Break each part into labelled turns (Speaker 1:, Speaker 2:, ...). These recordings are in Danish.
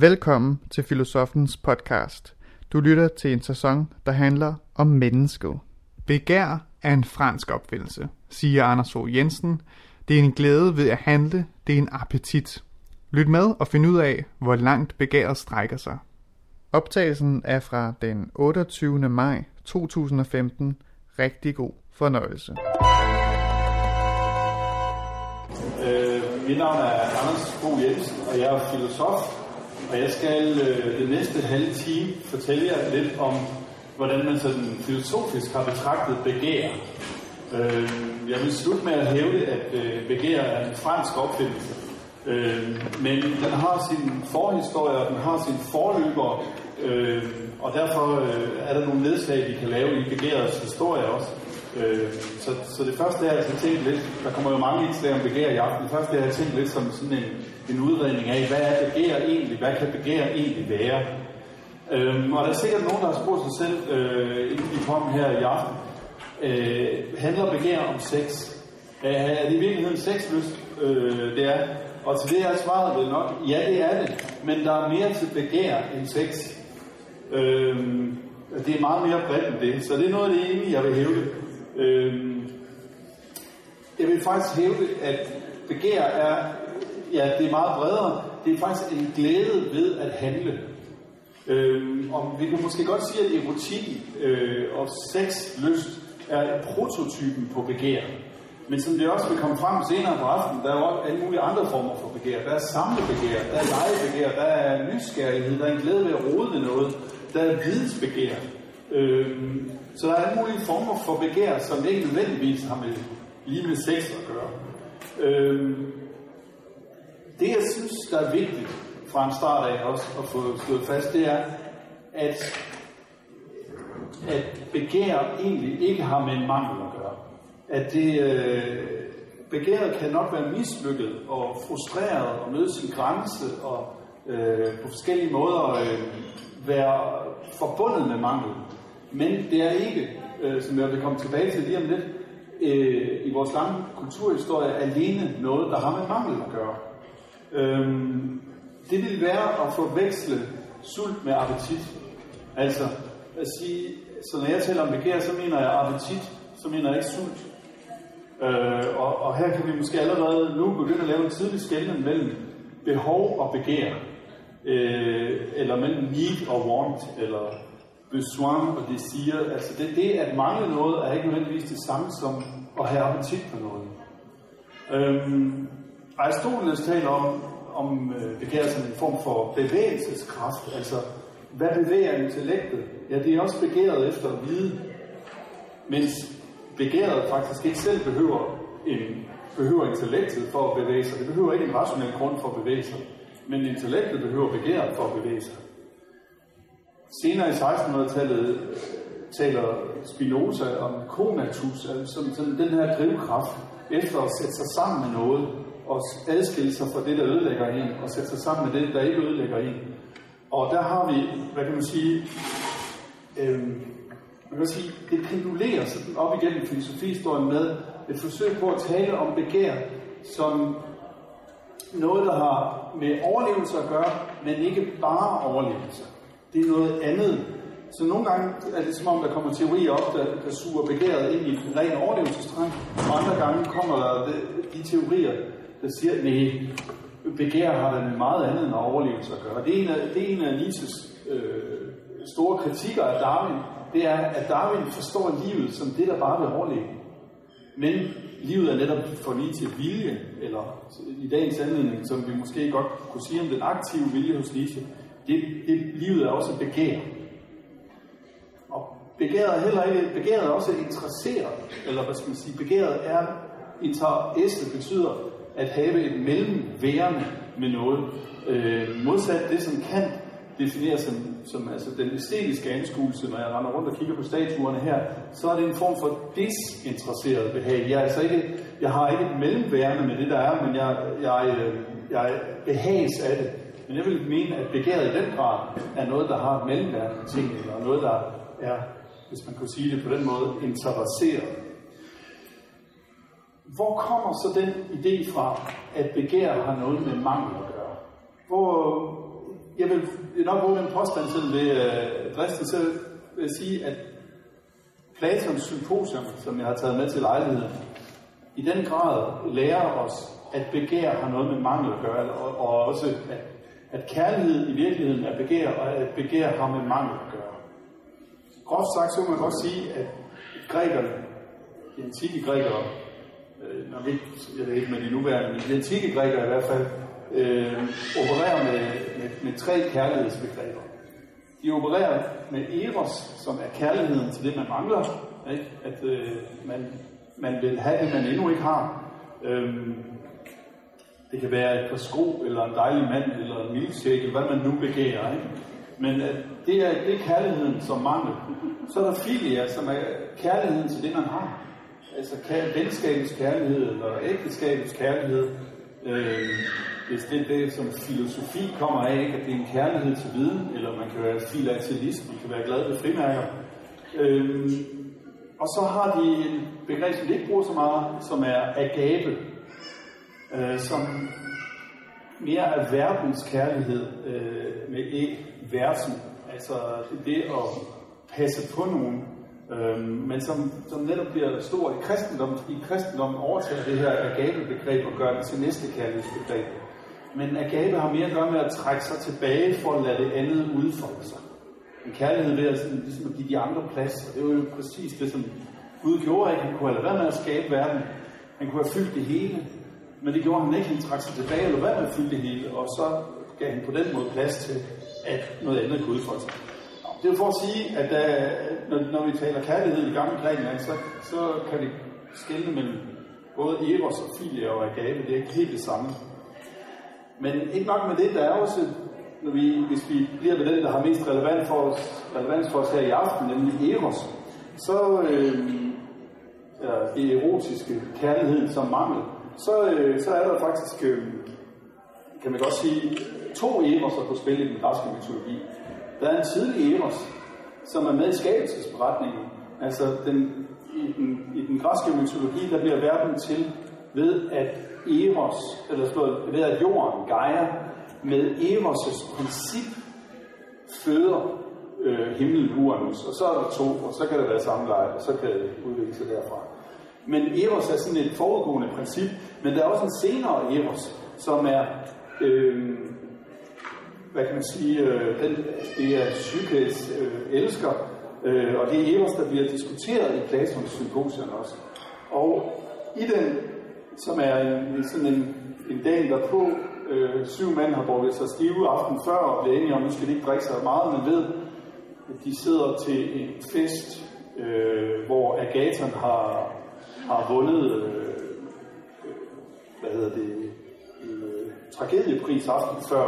Speaker 1: Velkommen til Filosofens podcast. Du lytter til en sæson, der handler om mennesket. Begær er en fransk opfindelse, siger Anders Fogh Jensen. Det er en glæde ved at handle, det er en appetit. Lyt med og find ud af, hvor langt begæret strækker sig. Optagelsen er fra den 28. maj 2015. Rigtig god fornøjelse.
Speaker 2: Øh, mit navn er Anders Fogh Jensen, og jeg er filosof. Og jeg skal øh, det næste halve time fortælle jer lidt om, hvordan man sådan filosofisk har betragtet begær. Øh, jeg vil slutte med at hævde, at øh, begær er en fransk opfindelse. Øh, men den har sin forhistorie, og den har sin forløber, øh, og derfor øh, er der nogle nedslag, vi kan lave i begærets historie også. Øh, så, så det første er altså tænkt lidt, der kommer jo mange indslag om begær i aften, det første er at tænke lidt som sådan en, en udredning af, hvad er begær egentlig, hvad kan begær egentlig være? Øhm, og der er sikkert nogen, der har spurgt sig selv, øh, inden vi kom her i aften, øh, handler begær om sex? Er, er det i virkeligheden sexlyst? Øh, det er. Og til det er svaret vel nok, ja det er det, men der er mere til begær end sex. Øh, det er meget mere bredt end det, så det er noget af det ene, jeg vil hæve Øh, jeg vil faktisk hæve, at begær er, ja, det er meget bredere. Det er faktisk en glæde ved at handle. Øh, og vi kan måske godt sige, at erotik øh, og sexlyst er prototypen på begær. Men som det også vil komme frem senere på aftenen, der er jo alle mulige andre former for begær. Der er samlebegær, der er legebegær, der er nysgerrighed, der er en glæde ved at rode noget, der er vidensbegær. Øh, så der er alle mulige former for begær, som ikke nødvendigvis har med lige med sex at gøre. Øh, det, jeg synes, der er vigtigt fra en start af også at få slået fast, det er, at, at begær egentlig ikke har med en mangel at gøre. At det, øh, begæret kan nok være mislykket og frustreret og møde sin grænse og øh, på forskellige måder øh, være forbundet med mangel. Men det er ikke, øh, som jeg vil komme tilbage til lige om lidt, øh, i vores lange kulturhistorie alene noget, der har med mangel at gøre. Øhm, det vil være at forveksle sult med appetit. Altså at sige, så når jeg taler om begær, så mener jeg appetit, så mener jeg ikke sult. Øh, og, og her kan vi måske allerede nu begynde at lave en tidlig skældning mellem behov og begær. Øh, eller mellem need og want, eller besoin og desir. Altså det, det at mangle noget, er ikke nødvendigvis det samme som at have appetit på noget. Øhm, Aristoteles taler om, om øh, begær som en form for bevægelseskraft, altså hvad bevæger intellektet? Ja, det er også begæret efter at vide, mens begæret faktisk ikke selv behøver, en, behøver intellektet for at bevæge sig. Det behøver ikke en rationel grund for at bevæge sig, men intellektet behøver begæret for at bevæge sig. Senere i 1600-tallet taler Spinoza om konatus, altså sådan den her drivkraft efter at sætte sig sammen med noget, og adskille sig fra det, der ødelægger en, og sætte sig sammen med det, der ikke ødelægger en. Og der har vi, hvad kan man sige, øhm, man kan sige, det pendulerer sådan op igennem filosofihistorien med et forsøg på at tale om begær som noget, der har med overlevelse at gøre, men ikke bare overlevelse. Det er noget andet. Så nogle gange er det som om, der kommer teorier op, der, der suger begæret ind i en ren overlevelsestrang, og andre gange kommer der de, de teorier, der siger, at begær har da med meget andet end overlevelse at gøre. Det er en af, det er en af Nietzsches øh, store kritikker af Darwin, det er, at Darwin forstår livet som det, der bare vil overleve. Men livet er netop for til vilje, eller i dagens anledning, som vi måske godt kunne sige om den aktive vilje hos Nietzsche, det, det, livet er også begær. Og begæret er heller ikke, begæret er også interesseret, eller hvad skal man sige, begæret er, interesse betyder at have et mellemværende med noget. Øh, modsat det, som kan defineres som, som altså den æstetiske anskuelse, når jeg render rundt og kigger på statuerne her, så er det en form for desinteresseret behag. Jeg, er altså ikke, jeg har ikke et mellemværende med det, der er, men jeg, jeg, øh, jeg behages af det. Men jeg vil mene, at begæret i den grad er noget, der har mellemværende ting, eller noget, der er, hvis man kunne sige det på den måde, interesseret. Hvor kommer så den idé fra, at begær har noget med mangel at gøre? Hvor, jeg vil nok bruge den påstand til ved øh, dristen, så vil jeg sige, at Platons symposium, som jeg har taget med til lejligheden, i den grad lærer os, at begær har noget med mangel at gøre, og, og også at, at kærlighed i virkeligheden er begær, og at begær har med mangel at gøre. Groft sagt, så må man godt sige, at grækerne, de antikke grækere, øh, når vi, jeg ved ikke med de nuværende, men de antikke grækere i hvert fald, øh, opererer med, med, med tre kærlighedsbegreber. De opererer med eros, som er kærligheden til det, man mangler. Ikke? At øh, man, man vil have det, man endnu ikke har. Øhm, det kan være et par sko, eller en dejlig mand, eller en milkshake, eller hvad man nu begærer. Ikke? Men at det, er, det er kærligheden, som mangler. Så er der filia, som er kærligheden til det, man har. Altså venskabets kærlighed, eller ægteskabets kærlighed. Øh, hvis det er det, som filosofi kommer af, ikke? at det er en kærlighed til viden, eller man kan være filatelist, man kan være glad ved frimærker. Øh, og så har de en begreb, som de ikke bruger så meget, som er agape, øh, som mere er verdens kærlighed øh, med e verden. Altså det at passe på nogen, øh, men som, som netop bliver stor i kristendom, fordi kristendom overtager det her agape-begreb og gør det til næste kærlighedsbegreb. Men agape har mere at gøre med at trække sig tilbage for at lade det andet udfolde sig. En kærlighed ved at, sådan, ligesom at give de andre plads, og det var jo præcis det, som Gud gjorde, ikke? Han kunne have været med at skabe verden. Han kunne have fyldt det hele, men det gjorde han ikke. Han trak sig tilbage og hvad med at fylde det hele, og så gav han på den måde plads til, at noget andet kunne udfolde sig. Det er for at sige, at da, når, når vi taler kærlighed i gamle Grækenland, så, så kan vi skelne mellem både Eros og Filia og Agape. Det er ikke helt det samme. Men ikke nok med det, der er også, når vi, hvis vi bliver ved den, der har mest relevant for os, relevans for os her i aften, nemlig Eros, så øh, ja, det erotiske kærlighed som mangel, så, øh, så er der faktisk, øh, kan man godt sige, to Eros'er på spil i den græske mytologi. Der er en tidlig Eros, som er med i skabelsesberetningen. Altså den, i, den, i den græske mytologi, der bliver verden til ved at Eros, eller slået, ved at jorden, Gaia, med Eros' princip føder øh, himlen Uranus, og så er der to, og så kan det være samleje, og så kan det udvikle sig derfra. Men Eros er sådan et foregående princip, men der er også en senere Eros, som er, øh, hvad kan man sige, øh, den, det er Psykes øh, elsker, øh, og det er Eros, der bliver diskuteret i Platons symposium også. Og i den, som er en, sådan en, en dag derpå, øh, syv mænd har brugt sig stive aften før, og bliver enige om, at nu skal de ikke drikke så meget, men ved, at de sidder til en fest, øh, hvor Agaton har, har vundet, øh, hvad hedder det, en øh, tragediepris aften før,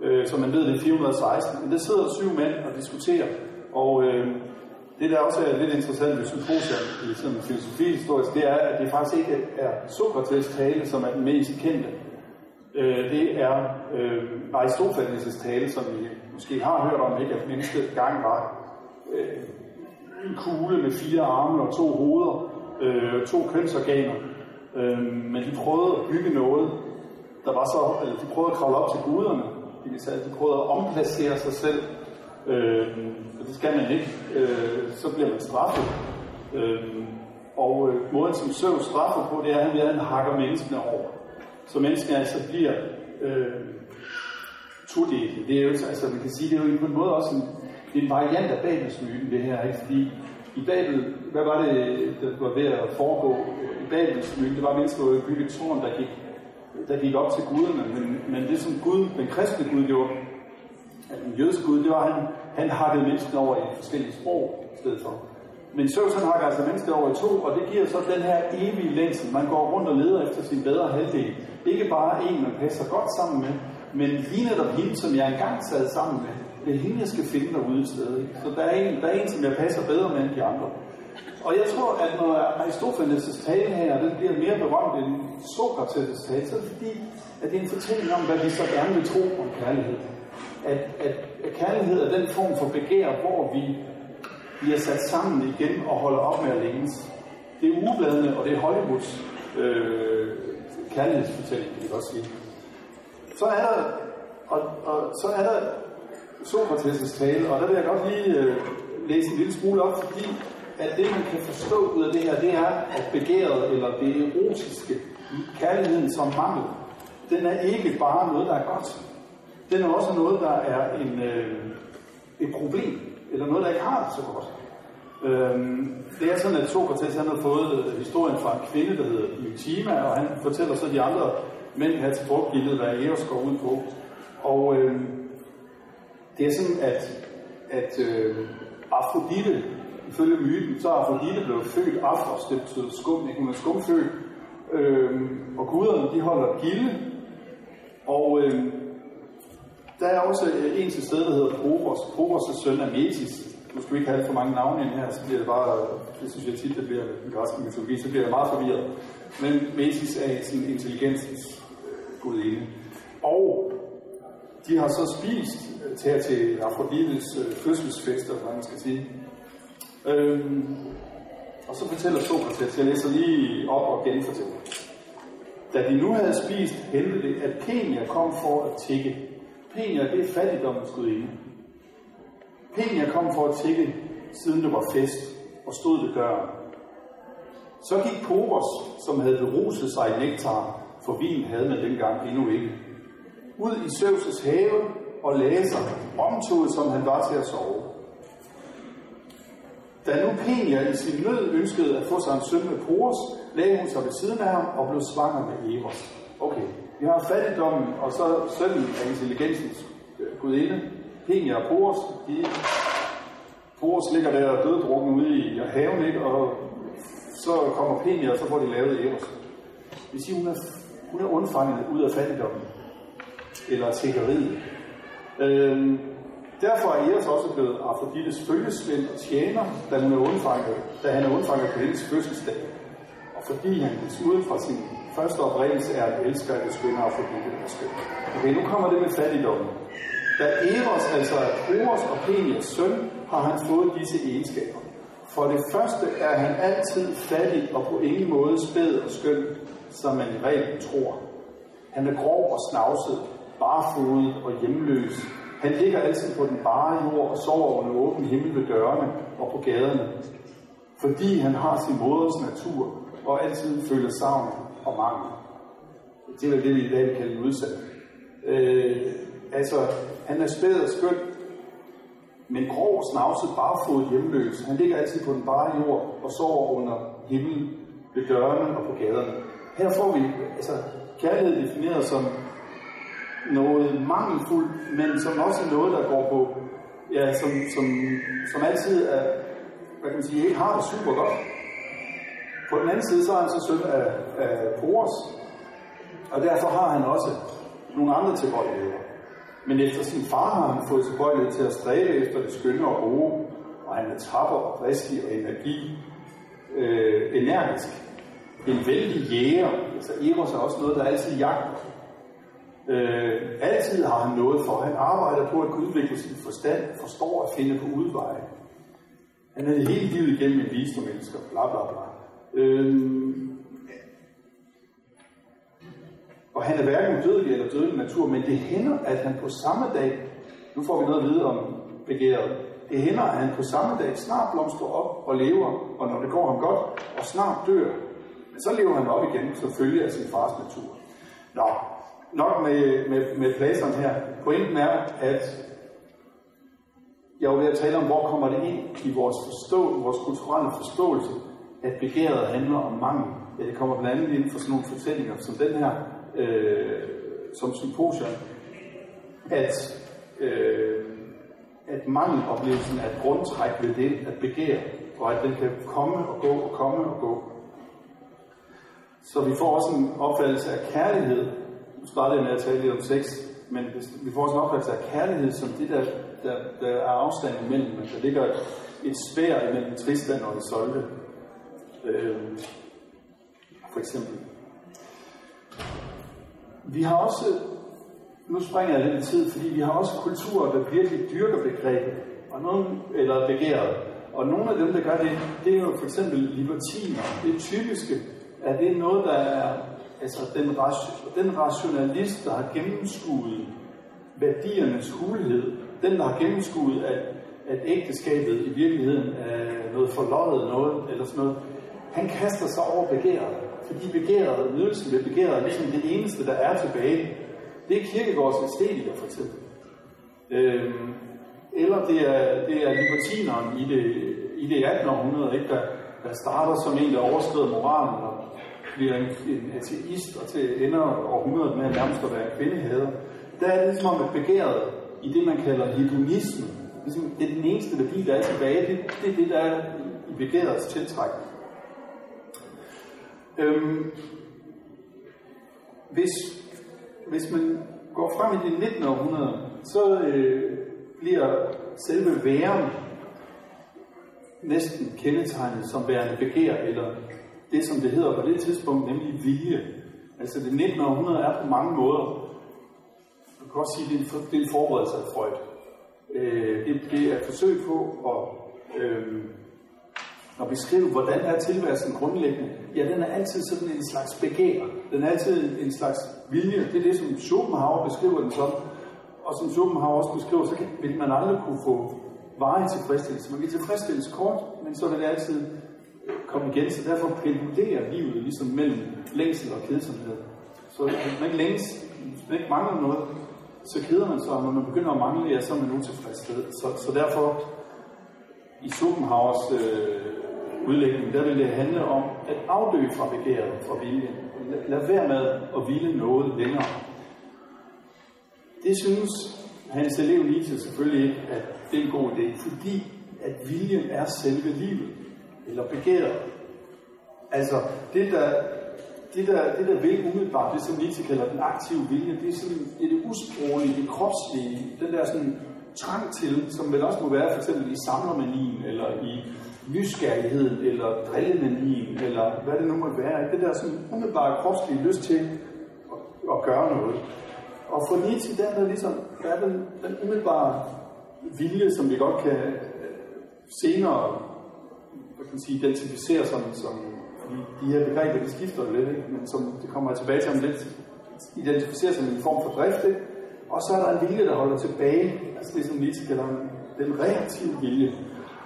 Speaker 2: øh, som man ved, det er 416. Men der sidder syv mænd og diskuterer, og øh, det, der også er lidt interessant ved symposier i sådan en filosofihistorisk, det er, at det faktisk ikke er Sokrates tale, som er den mest kendte. Øh, det er øh, Aristofanes' tale, som vi måske har hørt om, ikke? at mennesket gang var øh, en kugle med fire arme og to hoveder, øh, to kønsorganer. Øh, men de prøvede at bygge noget, der var så, eller de prøvede at kravle op til guderne. De prøvede at omplacere sig selv Øh, og det skal man ikke. Øh, så bliver man straffet. Øh, og øh, måden, som Søvn straffer på, det er, at han hakker menneskene over. Så menneskene altså bliver øh, todelte. Det er jo, altså man kan sige, det er jo på en måde også en, en variant af Babelsmyten, det her, ikke? Fordi i Babel, hvad var det, der var ved at foregå? I Babels myte, det var mennesker, der bygge et tårn, der gik, der gik op til guderne, men, men det som Gud, den kristne Gud gjorde, at den jødiske Gud, det var, at han, han hakkede mennesker over i forskellige sprog i stedet for. Men Zeus han hakker altså mennesker over i to, og det giver så den her evige længsel. Man går rundt og leder efter sin bedre halvdel. Ikke bare en, man passer godt sammen med, men lige netop hende, som jeg engang sad sammen med. Det er hende, jeg skal finde derude i stedet. Så der er, en, der er en, som jeg passer bedre med end de andre. Og jeg tror, at når Aristofanes' tale her, den bliver mere berømt end Sokrates' tale, så er det fordi, at det er en fortælling om, hvad vi så gerne vil tro om kærlighed at, at, at kærlighed er den form for begær, hvor vi bliver sat sammen igen og holder op med at længes. Det er ugebladene, og det er Hollywoods øh, kærlighedsfortælling, kan vi godt sige. Så er der Og, og så er der Sokrates' tale, og der vil jeg godt lige øh, læse en lille smule op, fordi at det, man kan forstå ud af det her, det er, at begæret eller det erotiske, kærligheden som mangel, den er ikke bare noget, der er godt. Den er også noget, der er en, øh, et problem, eller noget, der ikke har det så godt. Øhm, det er sådan, at Sokrates han har fået øh, historien fra en kvinde, der hedder Eutima, og han fortæller så de andre mænd her til brugtgildet, hvad Eros går ud på. Og øh, det er sådan, at, at øh, Afrodite, ifølge myten, så er Afrodite blevet født Afros, det betyder skum, ikke? hun er skumfødt. Øh, og guderne, de holder gilde. Og øh, der er også øh, en til stede, der hedder Poros. Proros' søn er Metis. Nu skal vi ikke have for mange navne ind her, så bliver det bare, det synes jeg tit, det bliver den græske mytologi, så bliver jeg meget forvirret. Men Metis er sådan intelligensens øh, gudinde. Og de har så spist øh, til, til Afrodites øh, fødselsfest, eller hvad man skal sige. Øhm, og så fortæller Sokrates, jeg læser lige op og genfortæller. Da de nu havde spist, hændte det, at Penia kom for at tikke. Penia, det er fattigdommens gudinde. Penia kom for at tikke, siden det var fest, og stod ved døren. Så gik Poros, som havde beruset sig i nektar, for vin havde man dengang endnu ikke, ud i Søvses have og læser, sig, omtoget som han var til at sove. Da nu Penia i sin nød ønskede at få sig en søn med Poros, lagde hun sig ved siden af ham og blev svanger med Eros. Okay, vi har fattigdommen, og så sønnen af intelligensens øh, gudinde, Penia og Poros, de Poros ligger der døddrukken ude i haven, ikke? og så kommer Penia, og så får de lavet Eros. Det vil sige, hun er, hun er undfanget ud af fattigdommen eller tiggeriet. Øhm, derfor er Eros også blevet Afrodites følgesvend og tjener, da, hun er undfanget, da han er undfanget på hendes fødselsdag. Og fordi han desuden fra sin første oprindelse er en elsker af det skønne Afrodite, og er skøn. Okay, nu kommer det med fattigdommen. Da Eros, altså er og Penias søn, har han fået disse egenskaber. For det første er han altid fattig og på ingen måde spæd og skøn, som man i reglen tror. Han er grov og snavset, barfodet og hjemløs. Han ligger altid på den bare jord og sover under åben himmel ved dørene og på gaderne. Fordi han har sin moders natur og altid føler savn og mangel. Det er det, vi i dag kan kalde udsat. Øh, altså, han er spæd og skøn, men grov, snavset, barfodet hjemløs. Han ligger altid på den bare jord og sover under himlen ved dørene og på gaderne. Her får vi altså, kærlighed defineret som noget mangelfuldt, men som også noget, der går på, ja, som, som, som altid er, hvad kan man sige, ikke har det super godt. På den anden side, så er han så søn af, af Poros, og derfor har han også nogle andre tilbøjeligheder. Men efter sin far har han fået tilbøjelighed til at stræbe efter det skønne og gode, og han er tapper og dristig og energi, øh, energisk. En vældig jæger, altså Eros er også noget, der altid jagter. Øh, altid har han noget for. Han arbejder på at udvikle sin forstand, forstår at finde på udveje. Han er hele livet igennem en visdom mennesker, bla bla bla. Øh, og han er hverken dødelig eller dødelig natur, men det hænder, at han på samme dag, nu får vi noget at vide om begæret, det hænder, at han på samme dag snart blomstrer op og lever, og når det går ham godt, og snart dør. Men så lever han op igen, så følge af sin fars natur. Nå, nok med, med, med Platon her. Pointen er, at jeg var ved at tale om, hvor kommer det ind i vores, forståelse, vores kulturelle forståelse, at begæret handler om mangel. Ja, det kommer blandt andet ind for sådan nogle fortællinger som den her, øh, som symposium, at, øh, at mangeloplevelsen er et grundtræk ved det at begære, og at den kan komme og gå og komme og gå. Så vi får også en opfattelse af kærlighed. Nu startede med at tale lidt om sex, men vi får sådan en opfattelse af kærlighed som det, der, der, der er afstanden imellem. Der ligger et svær imellem Tristan og Isolde. Øh, for eksempel. Vi har også, nu springer jeg lidt i tid, fordi vi har også kulturer, der virkelig dyrker begrebet, og nogen, eller begæret. Og nogle af dem, der gør det, det er jo for eksempel libertiner. Det typiske, at det er noget, der er altså den, den rationalist, der har gennemskuet værdiernes hulhed, den der har gennemskuet, at, at ægteskabet i virkeligheden er noget forløjet noget, eller sådan noget, han kaster sig over begæret. Fordi begæret, nydelsen ved begæret, er ligesom det eneste, der er tilbage. Det er kirkegårds æstetiker, for eksempel. Øhm, eller det er, det er libertineren i det, i det 18. århundrede, ikke, der, der starter som en, der overskrider moralen og bliver en, en ateist og til ender århundredet med at nærmest at være kvindehader. Der er det ligesom om, at begæret i det, man kalder hedonisme, ligesom, det er den eneste værdi, der er tilbage. Det, det er det, der er i begærets tiltrækning. Øhm, hvis, hvis man går frem i det 19. århundrede, så øh, bliver selve væren næsten kendetegnet som værende begær, eller det, som det hedder på det tidspunkt, nemlig vilje. Altså det 19. århundrede er på mange måder, man kan også sige, det er en, det er en forberedelse af Freud. Øh, det, det er et forsøg på at, øh, at beskrive, hvordan er tilværelsen grundlæggende. Ja, den er altid sådan en slags begær. Den er altid en slags vilje. Det er det, som Schopenhauer beskriver den som. Og som Schopenhauer også beskriver, så kan, vil man aldrig kunne få varig tilfredsstillelse. Man kan tilfredsstilles kort, men så vil det altid komme igen. Så derfor pendulerer livet ligesom mellem længsel og kedsomhed. Så man ikke længes, hvis man ikke mangler noget, så keder man sig, og når man begynder at mangle, ja, så er man utilfredshed. Så, så derfor, i Schopenhauers øh, udlægning, der vil det handle om at afdø fra begæret, fra viljen. Lad, lad være med at ville noget længere. Det synes hans elev Nietzsche selvfølgelig ikke, at det er en god idé, fordi at viljen er selve livet, eller begæret. Altså, det der, det der, det der vil umiddelbart, det som Nietzsche kalder den aktive vilje, det er, sådan, det, er det usproglige, det kropslige, den der sådan trang til, som vel også må være for eksempel i samlermanien, eller i nysgerrigheden, eller drillemanien, eller hvad det nu må være. Det der sådan umiddelbart kropslige lyst til at, at gøre noget. Og for Nietzsche, der er der ligesom, der er den, den umiddelbare vilje, som vi godt kan øh, senere man sige, identificere som, som de her begreber, de skifter lidt, ikke? men som det kommer jeg tilbage til om lidt, identificerer som en form for drift, ikke? og så er der en vilje, der holder tilbage, altså det som Nietzsche kalder den reaktive vilje.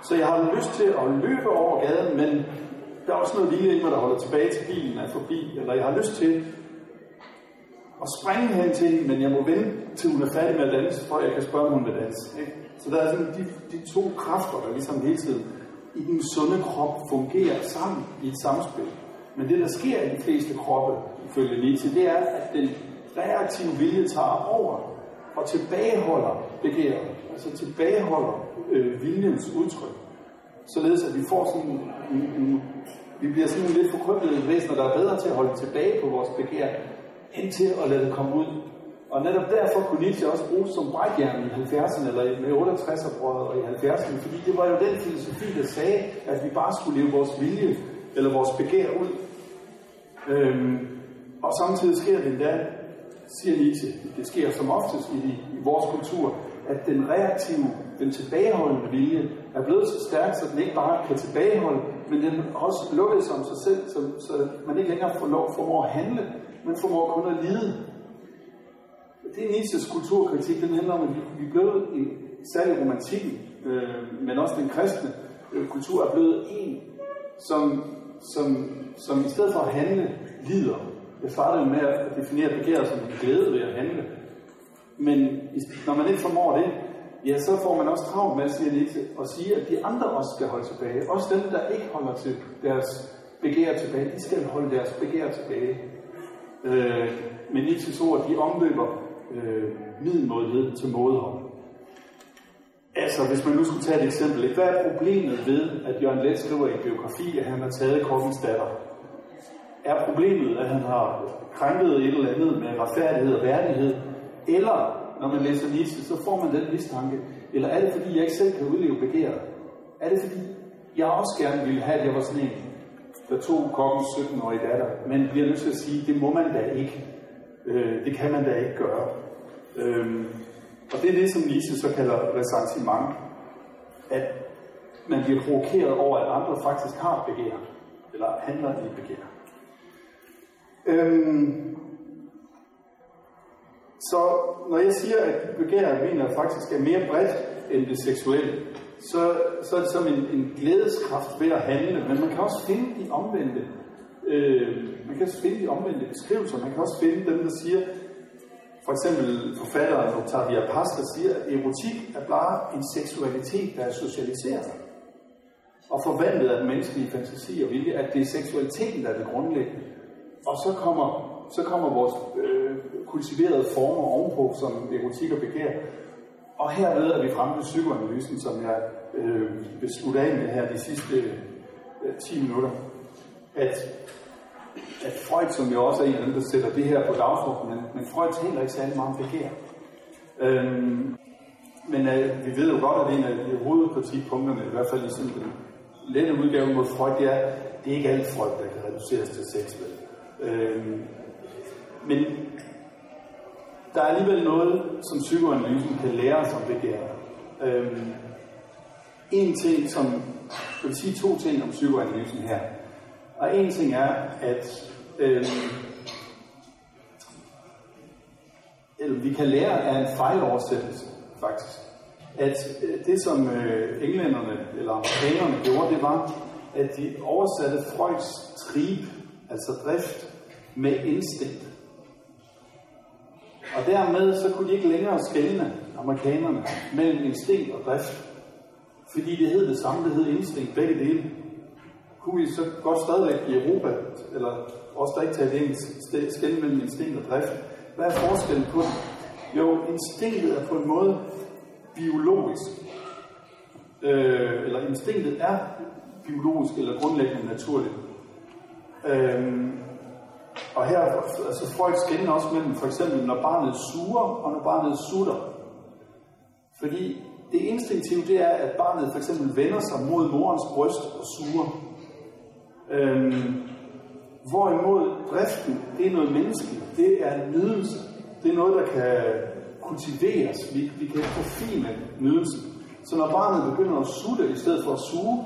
Speaker 2: Så jeg har lyst til at løbe over gaden, men der er også noget vilje i mig, der holder tilbage til bilen er forbi, eller jeg har lyst til at springe hen til hende, men jeg må vente til hun er færdig med at danse, for jeg kan spørge, om hun vil danse. Ikke? Så der er sådan de, de to kræfter, der ligesom hele tiden i den sunde krop fungerer sammen i et samspil. Men det, der sker i de fleste kroppe, ifølge Nietzsche, det er, at den reaktive vilje tager over og tilbageholder begæret. Altså tilbageholder øh, viljens udtryk. Således at vi får sådan en, en, en vi bliver sådan lidt forkrøblede væsener, der er bedre til at holde tilbage på vores begær, end til at lade det komme ud og netop derfor kunne Nietzsche også bruges som brækjern i 70'erne, eller med 68 og i 70'erne, fordi det var jo den filosofi, der sagde, at vi bare skulle leve vores vilje, eller vores begær ud. Øhm, og samtidig sker det endda, siger Nietzsche, det sker som oftest i, i vores kultur, at den reaktive, den tilbageholdende vilje er blevet så stærk, så den ikke bare kan tilbageholde, men den også lukket sig om sig selv, så, så man ikke længere får lov, formår at handle, men formår kun at lide det er Nietzsches kulturkritik, den handler om, at vi er blevet, en, særlig romantikken, øh, men også den kristne øh, kultur, er blevet en, som, som, som i stedet for at handle, lider. Jeg startede med at definere begæret som en glæde ved at handle. Men når man ikke formår det, ja, så får man også travlt med, siger Nietzsche, at sige, at de andre også skal holde tilbage. Også dem, der ikke holder til deres begær tilbage, de skal holde deres begær tilbage. Øh, men Nietzsches ord, de omløber øh, middelmådighed til mådehold. Altså, hvis man nu skulle tage et eksempel, hvad er problemet ved, at Jørgen Let skriver i en biografi, at han har taget kongens datter? Er problemet, at han har krænket et eller andet med retfærdighed og værdighed? Eller, når man læser Nietzsche, så får man den mistanke, eller er det fordi, jeg ikke selv kan udleve begæret? Er det fordi, jeg også gerne ville have, at jeg var sådan en, der tog kongens 17-årige datter, men bliver nødt til at sige, det må man da ikke. Øh, det kan man da ikke gøre. Øh, og det er det, som Nietzsche så kalder ressentiment. At man bliver provokeret over, at andre faktisk har begær, eller handler i begær. Øhm, Så når jeg siger, at begær mener faktisk er mere bredt end det seksuelle, så, så er det som en, en glædeskraft ved at handle, men man kan også finde de omvendte, øh, man kan også finde de omvendte beskrivelser, man kan også finde dem, der siger, for eksempel forfatteren Octavia Paz, der siger, at erotik er bare en seksualitet, der er socialiseret og forvandlet af den menneskelige fantasi og vilje, at det er seksualiteten, der er det grundlæggende. Og så kommer, så kommer vores øh, kultiverede former ovenpå, som erotik og begær. Og herved er vi fremme ved psykoanalysen, som jeg øh, vil slutte af med her de sidste øh, 10 minutter. At, at Freud, som jo også er en af dem, der sætter det her på dagsordenen, men, men Freud taler ikke særlig meget om begær. Øhm, men øh, vi ved jo godt, at en af de hovedkritikpunkterne, i hvert fald i sådan den lette udgave mod Freud, det er, det er ikke alt Freud, der kan reduceres til sex. Øhm, men der er alligevel noget, som psykoanalysen kan lære os om begær. Øhm, en ting, som, jeg vil sige to ting om psykoanalysen her. Og en ting er, at øh, eller vi kan lære af en fejloversættelse, faktisk. At øh, det, som øh, englænderne eller amerikanerne gjorde, det var, at de oversatte Freuds trib, altså drift, med instinkt. Og dermed så kunne de ikke længere skælne amerikanerne mellem instinkt og drift. Fordi det hed det samme, det hed instinkt, begge dele. Kunne vi så godt stadigvæk i Europa, eller os, der ikke taler engelsk, skille mellem instinkt og drift. Hvad er forskellen på det? Jo, instinktet er på en måde biologisk. Øh, eller instinktet er biologisk eller grundlæggende naturligt. Øh, og her, altså Freud skænder også mellem for eksempel, når barnet suger, og når barnet sutter. Fordi det instinktive, det er, at barnet for eksempel vender sig mod morens bryst og suger. Øhm, hvorimod driften, det er noget menneskeligt. Det er nydelse. Det er noget, der kan kultiveres. Vi, vi kan forfine nydelsen. Så når barnet begynder at sutte i stedet for at suge,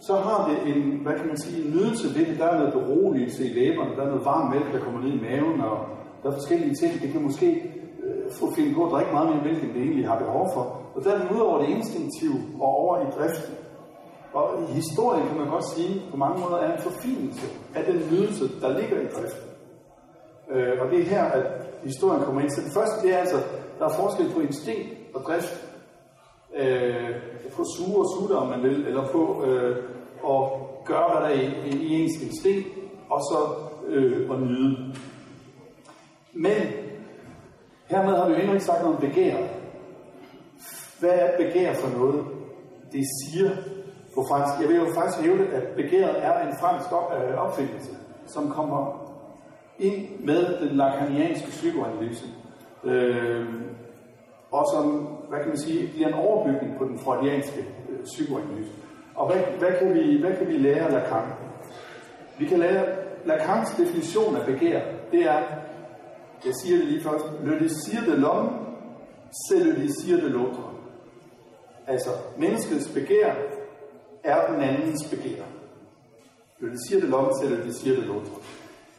Speaker 2: så har det en, hvad kan man sige, en nydelse ved det. Der er noget beroligelse i læberne, der er noget varm mælk, der kommer ned i maven, og der er forskellige ting. Det kan måske øh, få finde på at drikke meget mere mælk, end det egentlig har behov for. Og der er den ud over det instinktive og over i driften. Og i historien kan man godt sige, på mange måder er en forfinelse af den nydelse, der ligger i driften. Øh, og det er her, at historien kommer ind. Så det første, det er altså, der er forskel på instinkt og drift. Øh, på suge og sutte, om man vil, eller på øh, at gøre, hvad der er i, i ens instinkt, og så øh, at nyde. Men hermed har vi jo endnu ikke sagt noget om begær. Hvad er begær for noget? Det siger på fransk. Jeg vil jo faktisk hævde, at begæret er en fransk øh, opfindelse, som kommer ind med den lacanianske psykoanalyse. Øh, og som, hvad kan man sige, bliver en overbygning på den freudianske øh, psykoanalyse. Og hvad, hvad, kan vi, hvad kan vi lære af Lacan? Vi kan lære, Lacans definition af begær, det er, jeg siger det lige først, le désir de l'homme, c'est le désir de l'autre. Altså, menneskets begær er den andens begær. Det siger de l'homme, c'est le désir de l'autre.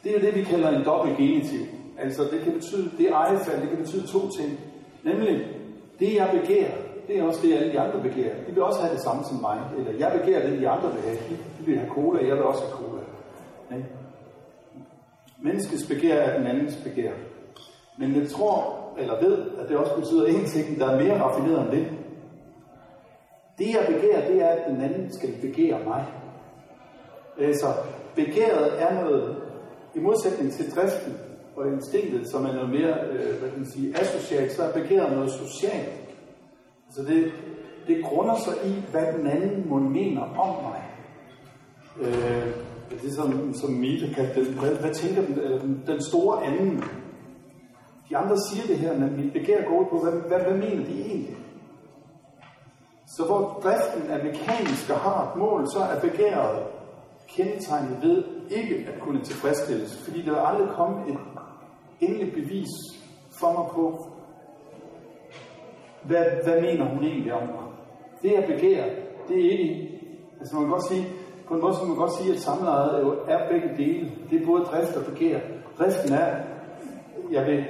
Speaker 2: Det er det, vi kalder en dobbelt genitiv. Altså, det kan betyde, det ejefald, det kan betyde to ting. Nemlig, det jeg begærer, det er også det, alle de andre begærer. De vil også have det samme som mig. Eller jeg begærer det, de andre vil have. De vil have cola, jeg vil også have cola. Ja. Menneskets begær er den andens begær. Men jeg tror, eller ved, at det også betyder en ting, der er mere raffineret end det. Det jeg begærer, det er, at den anden skal begære mig. Altså, begæret er noget, i modsætning til driften, og instinktet, som er noget mere, øh, hvad kan man sige, asocialt, så er begæret noget socialt. Så det, det grunder sig i, hvad den anden må mener om mig. Øh, det er som, som Mille kaldte den, hvad, hvad tænker den, øh, den store anden? De andre siger det her, men mit begær går på, hvad, hvad, hvad mener de egentlig? Så hvor driften er mekanisk og har et mål, så er begæret kendetegnet ved ikke at kunne tilfredsstilles, fordi der vil aldrig komme et endeligt bevis for mig på, hvad, hvad mener hun egentlig om mig. Det jeg begærer, det er ikke, altså man kan godt sige, på en måde så man godt sige, at samlejet er begge dele. Det er både drift og begær. Driften er, jeg vil,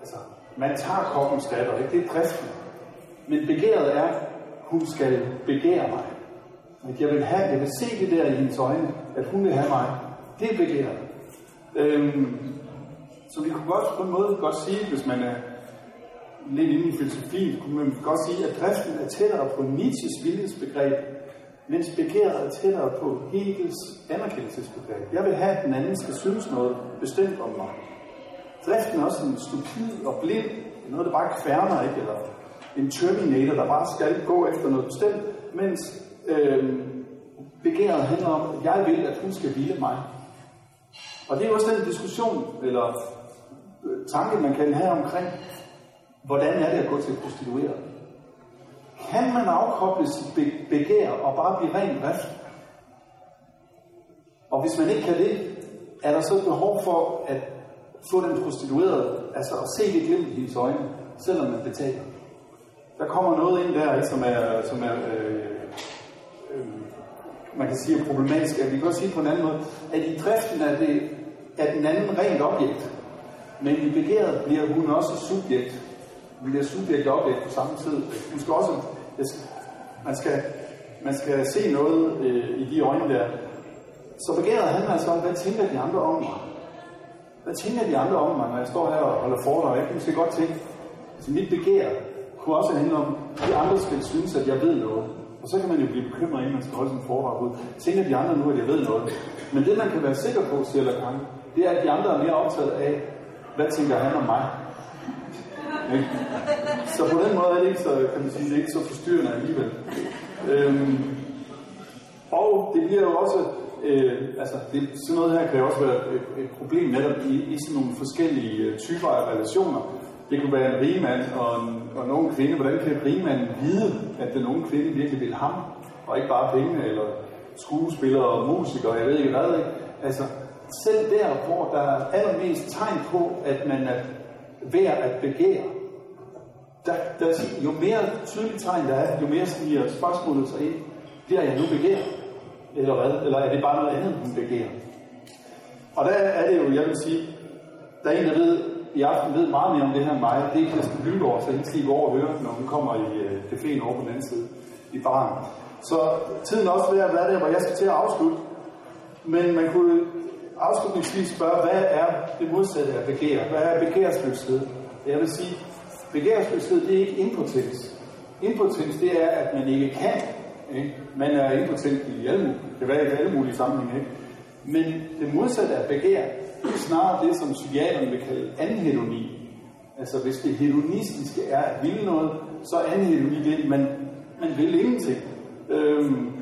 Speaker 2: altså, Man tager kroppens datter, ikke? det er driften. Men begæret er, hun skal begære mig. At jeg vil, have, jeg vil se det der i hendes øjne, at hun vil have mig. Det er begæret. Øhm, så vi kunne godt på en måde godt sige, hvis man er lidt inde i filosofien, kunne man godt sige, at driften er tættere på Nietzsches viljesbegreb, mens begæret er tættere på Hegels anerkendelsesbegreb. Jeg vil have, at den anden skal synes noget bestemt om mig. Driften er også en stupid og blind, noget der bare kværner, ikke? Eller en Terminator, der bare skal gå efter noget bestemt, mens øh, begæret handler om, at jeg vil, at hun skal ville mig. Og det er også den diskussion, eller øh, tanke, man kan have omkring, hvordan er det at gå til prostitueret? Kan man afkoble sit begær og bare blive ren drift? Og hvis man ikke kan det, er der så et behov for at få den prostituerede, altså at se det glimt i hendes øjne, selvom man betaler. Der kommer noget ind der, som er, som er øh, øh, man kan sige er problematisk. Vi kan også sige på en anden måde, at i driften er, det, er den anden rent objekt, men i begæret bliver hun også subjekt. Hun bliver subjekt og objekt på samme tid. Hun skal også, man skal, man skal se noget øh, i de øjne der. Så begæret handler altså om, hvad tænker de andre om mig? Hvad tænker de andre om mig, når jeg står her og holder foredrag? Jeg kan måske godt tænke, altså mit begær kunne også handle om, at de andre skal synes, at jeg ved noget. Og så kan man jo blive bekymret, inden man skal holde sin foredrag ud. Tænker de andre nu, at jeg ved noget? Men det, man kan være sikker på, siger Lacan, det er, at de andre er mere optaget af, hvad tænker han om mig? Ikke? Så på den måde er det ikke så, kan man sige, det er ikke så forstyrrende alligevel. Øhm, og det bliver jo også, øh, altså det, sådan noget her kan jo også være et, et problem netop i, i sådan nogle forskellige øh, typer af relationer. Det kunne være en rigmand og en, og en ung kvinde. Hvordan kan rigmanden vide, at den unge kvinde virkelig vil ham, og ikke bare penge, eller skuespillere og musikere, jeg ved ikke hvad, ikke? Altså, selv der, hvor der er allermest tegn på, at man er værd at begære, der, der, jo mere tydelige tegn der er, jo mere stiger spørgsmålet sig ind. Bliver jeg nu begæret? Eller hvad? Eller er det bare noget andet, hun begærer? Og der er det jo, jeg vil sige, der er en, der ved, i aften ved meget mere om det her end mig. Det er Kirsten Lydgaard, så hende skal I gå over og høre, når hun kommer i øh, caféen over på den anden side i baren. Så tiden er også ved at være der, hvor jeg skal til at afslutte. Men man kunne afslutningsvis spørge, hvad er det modsatte af begær? Hvad er begærsløshed? Jeg vil sige, begærsløshed, det er ikke impotens. Impotens, det er, at man ikke kan. Ikke? Man er impotent i alle, det kan være i alle mulige sammenhænge. Ikke? Men det modsatte af begær, snarere det, som psykiaterne vil kalde anhedoni. Altså hvis det hedonistiske er at ville noget, så er anhedoni det, man, man vil ingenting. Øhm,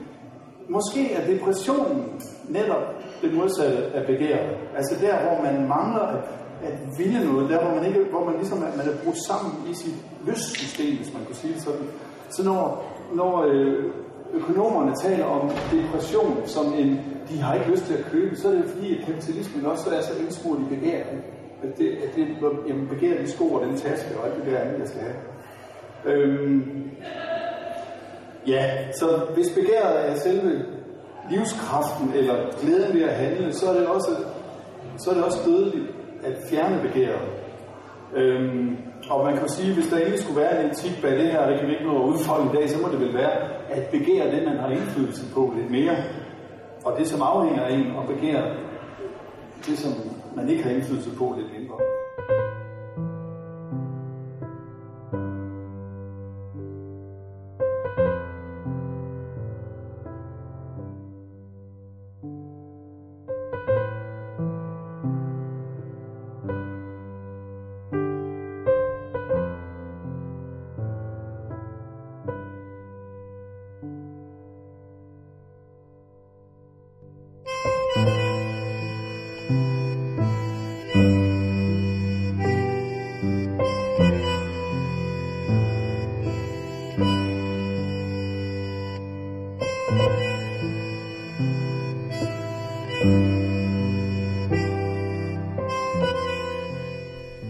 Speaker 2: måske er depressionen netop det modsatte af begæret. Altså der, hvor man mangler at, at ville noget, der hvor man, ikke, hvor man ligesom er, man er brudt sammen i sit lystsystem, hvis man kunne sige det sådan. Så når, når øh, økonomerne taler om depression som en, de har ikke lyst til at købe, så er det fordi, at kapitalismen også er så indsmurt i begær. At det, at det jamen, begær de sko og den taske og alt det der andet, jeg skal have. Øhm, ja, så hvis begæret er selve livskraften eller glæden ved at handle, så er det også, så er det også dødeligt at fjerne begæret. Øhm, og man kan sige, hvis der egentlig skulle være en etik bag det her, og det kan vi ikke nå at udfolde i dag, så må det vel være at begære det, man har indflydelse på lidt mere. Og det, som afhænger af en, og begære det, som man ikke har indflydelse på lidt mere.